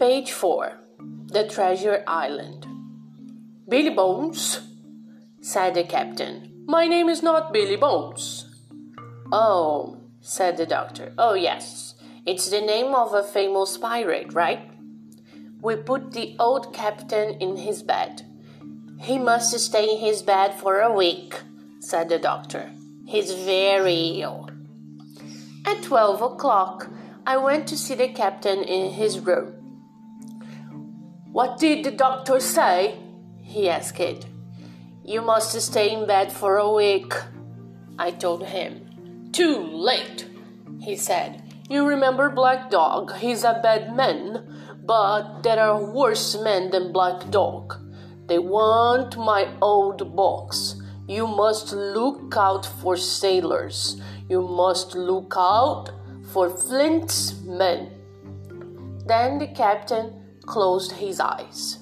Page 4 The Treasure Island. Billy Bones, said the captain. My name is not Billy Bones. Oh, said the doctor. Oh, yes. It's the name of a famous pirate, right? We put the old captain in his bed. He must stay in his bed for a week, said the doctor. He's very ill. At twelve o'clock, I went to see the captain in his room. What did the doctor say? he asked. You must stay in bed for a week, I told him. Too late, he said. You remember Black Dog? He's a bad man, but there are worse men than Black Dog. They want my old box. You must look out for sailors. You must look out for Flint's men. Then the captain closed his eyes.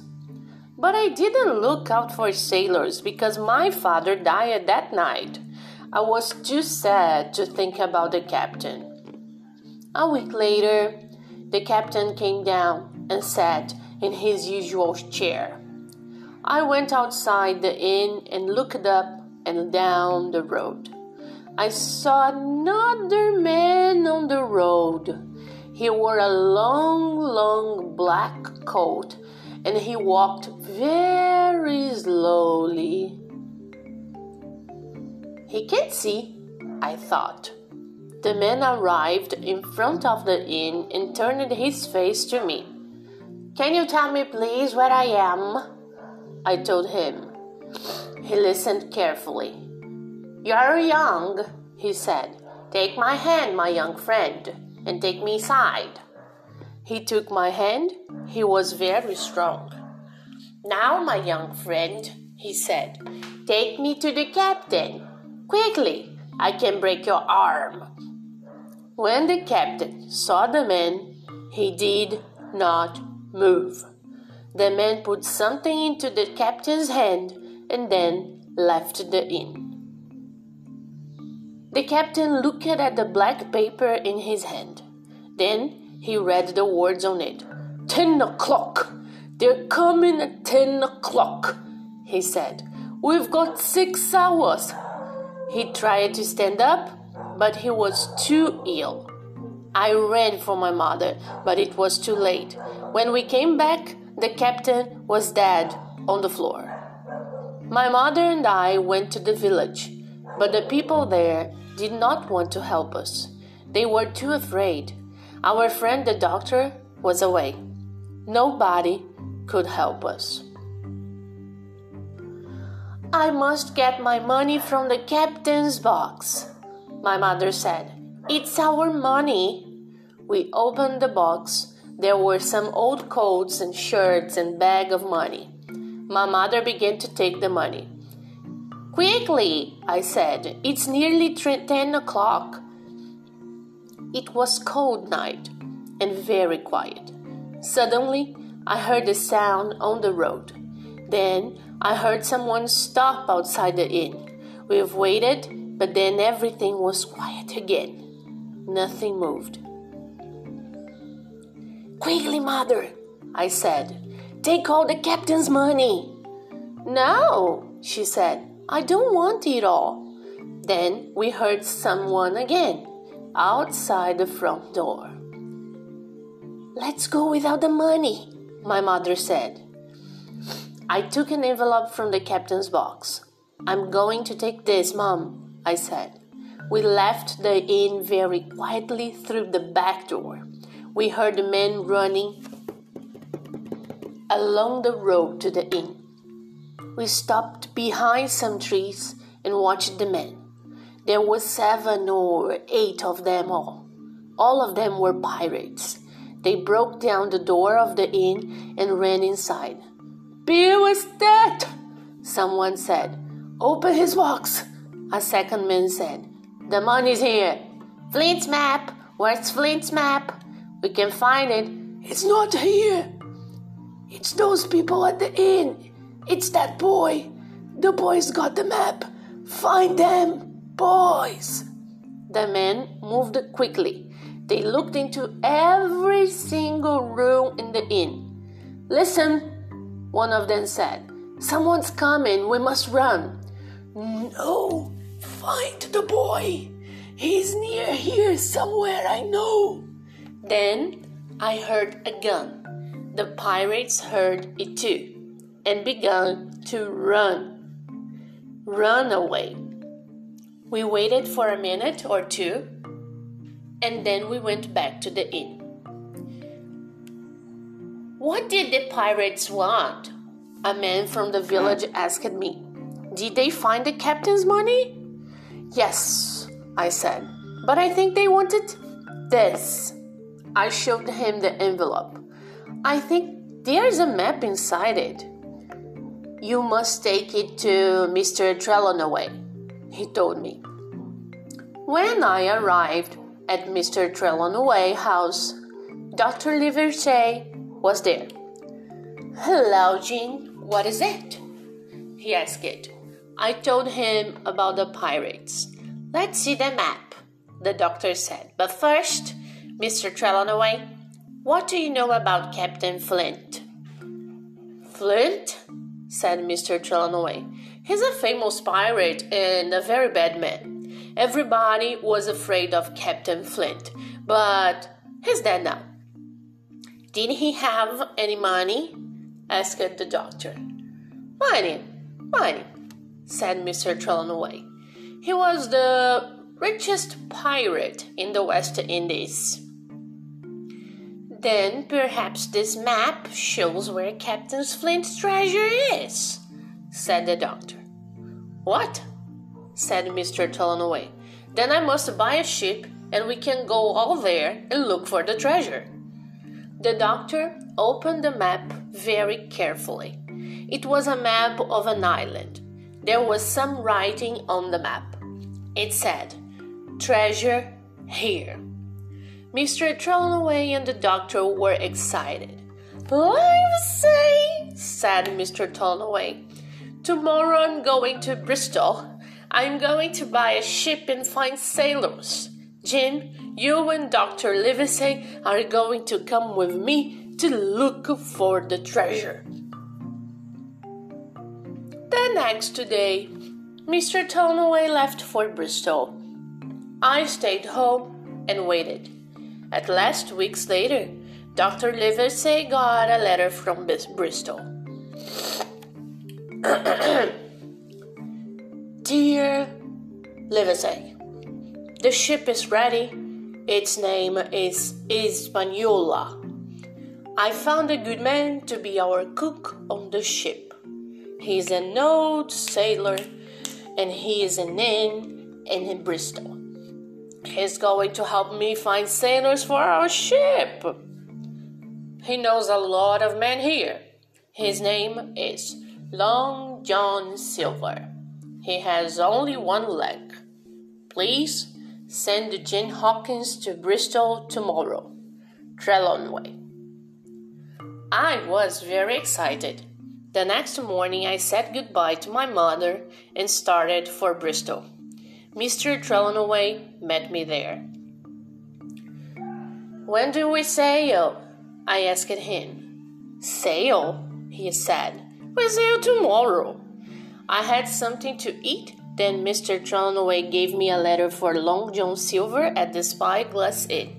But I didn't look out for sailors because my father died that night. I was too sad to think about the captain. A week later, the captain came down and sat in his usual chair. I went outside the inn and looked up and down the road. I saw another man on the road. He wore a long, long black coat and he walked very slowly. He can't see, I thought. The man arrived in front of the inn and turned his face to me. Can you tell me, please, where I am? I told him. He listened carefully. You're young, he said. Take my hand, my young friend, and take me aside. He took my hand. He was very strong. Now, my young friend, he said, take me to the captain. Quickly, I can break your arm. When the captain saw the man, he did not move. The man put something into the captain's hand and then left the inn. The captain looked at the black paper in his hand. Then he read the words on it. Ten o'clock! They're coming at ten o'clock, he said. We've got six hours. He tried to stand up, but he was too ill. I ran for my mother, but it was too late. When we came back, the captain was dead on the floor. My mother and I went to the village, but the people there did not want to help us. They were too afraid. Our friend the doctor was away. Nobody could help us. I must get my money from the captain's box, my mother said. It's our money. We opened the box. There were some old coats and shirts and bag of money. My mother began to take the money. Quickly, I said. It's nearly ten o'clock. It was cold night and very quiet. Suddenly, I heard a sound on the road. Then I heard someone stop outside the inn. We've waited, but then everything was quiet again. Nothing moved. Quickly, mother, I said. Take all the captain's money. No, she said. I don't want it all. Then we heard someone again outside the front door. Let's go without the money, my mother said. I took an envelope from the captain's box. I'm going to take this, Mom, I said. We left the inn very quietly through the back door. We heard the men running along the road to the inn. We stopped behind some trees and watched the men. There were seven or eight of them all. All of them were pirates. They broke down the door of the inn and ran inside. Bill is dead, someone said. Open his box, a second man said. The money's here. Flint's map. Where's Flint's map? We can find it. It's not here. It's those people at the inn. It's that boy. The boy's got the map. Find them, boys. The men moved quickly. They looked into every single room in the inn. Listen, one of them said. Someone's coming. We must run. No, find the boy. He's near here somewhere, I know. Then I heard a gun. The pirates heard it too and began to run. Run away. We waited for a minute or two and then we went back to the inn. What did the pirates want? A man from the village asked me. Did they find the captain's money? Yes, I said, but I think they wanted this. I showed him the envelope. I think there's a map inside it. You must take it to Mr. Trelawney, he told me. When I arrived at Mr. Trelawney house, Dr. Livesey was there. Hello, Jim. What is it? He asked. I told him about the pirates. Let's see the map, the doctor said. But first, Mr. Trelawney, what do you know about Captain Flint? Flint? Said Mr. Trelawney. He's a famous pirate and a very bad man. Everybody was afraid of Captain Flint, but he's dead now. Did he have any money? asked the doctor. Money, money, said Mr. Trelawney. He was the richest pirate in the West Indies. Then perhaps this map shows where Captain Flint's treasure is, said the doctor. What? said Mr. Trelawney. Then I must buy a ship and we can go all there and look for the treasure. The doctor opened the map very carefully. It was a map of an island. There was some writing on the map. It said, Treasure here. Mr. Trelawney and the doctor were excited. say, said Mr. Trelawney. Tomorrow I'm going to Bristol. I'm going to buy a ship and find sailors. Jim, you and Dr. Livesey are going to come with me to look for the treasure. The next day, Mr. Trelawney left for Bristol. I stayed home and waited. At last, weeks later, Dr. Livesey got a letter from Bristol. Dear Livesey, the ship is ready. Its name is Hispaniola. I found a good man to be our cook on the ship. He's an old sailor and he is an inn in Bristol. He's going to help me find sailors for our ship. He knows a lot of men here. His name is Long John Silver. He has only one leg. Please Send Jim Hawkins to Bristol tomorrow. Trelawney. I was very excited. The next morning, I said goodbye to my mother and started for Bristol. Mr. Trelawney met me there. When do we sail? I asked him. Sail? he said. We sail tomorrow. I had something to eat then Mr. Trelawney gave me a letter for Long John Silver at the Spyglass Inn.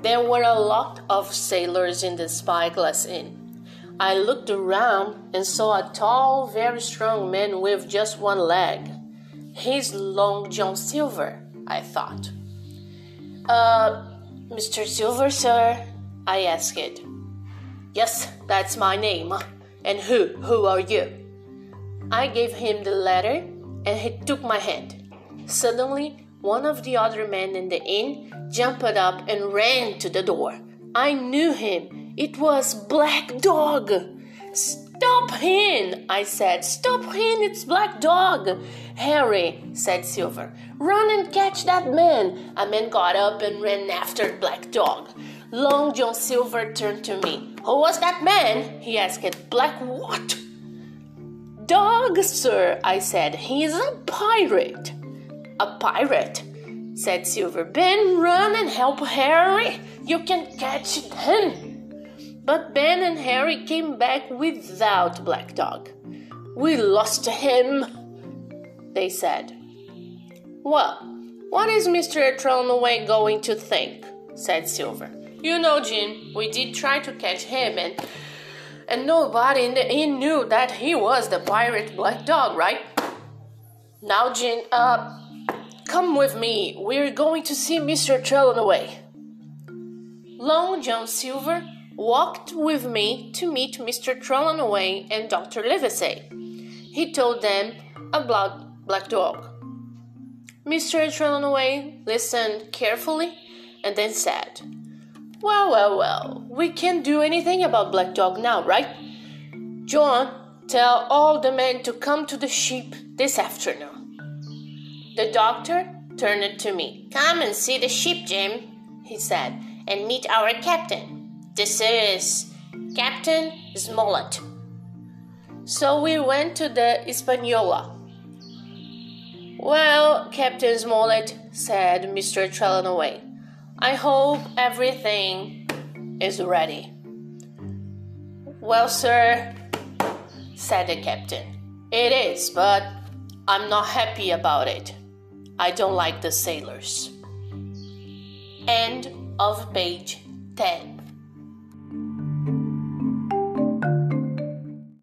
There were a lot of sailors in the Spyglass Inn. I looked around and saw a tall, very strong man with just one leg. He's Long John Silver, I thought. Uh, Mr. Silver, sir? I asked. Yes, that's my name. And who? Who are you? I gave him the letter and he took my hand. Suddenly, one of the other men in the inn jumped up and ran to the door. I knew him. It was Black Dog. Stop him, I said. Stop him, it's Black Dog. Harry, said Silver, run and catch that man. A man got up and ran after Black Dog. Long John Silver turned to me. Who was that man? he asked. Black what? Dog, sir, I said. He's a pirate. A pirate? said Silver. Ben, run and help Harry. You can catch him. But Ben and Harry came back without Black Dog. We lost him, they said. Well, what is Mr. Trelawney going to think? said Silver. You know, Jim, we did try to catch him and and nobody in the inn knew that he was the pirate black dog, right? Now, Jim, uh, come with me. We're going to see Mr. Trelawney. Long John Silver walked with me to meet Mr. Trelawney and Dr. Livesey. He told them about Black Dog. Mr. Trelawney listened carefully and then said, Well, well, well, we can't do anything about Black Dog now, right? John, tell all the men to come to the ship this afternoon. The doctor turned to me. Come and see the ship, Jim, he said, and meet our captain. This is Captain Smollett. So we went to the Hispaniola. Well, Captain Smollett, said Mr. Trelawney, I hope everything is ready. Well, sir, said the captain, it is, but I'm not happy about it. I don't like the sailors. End of page 10.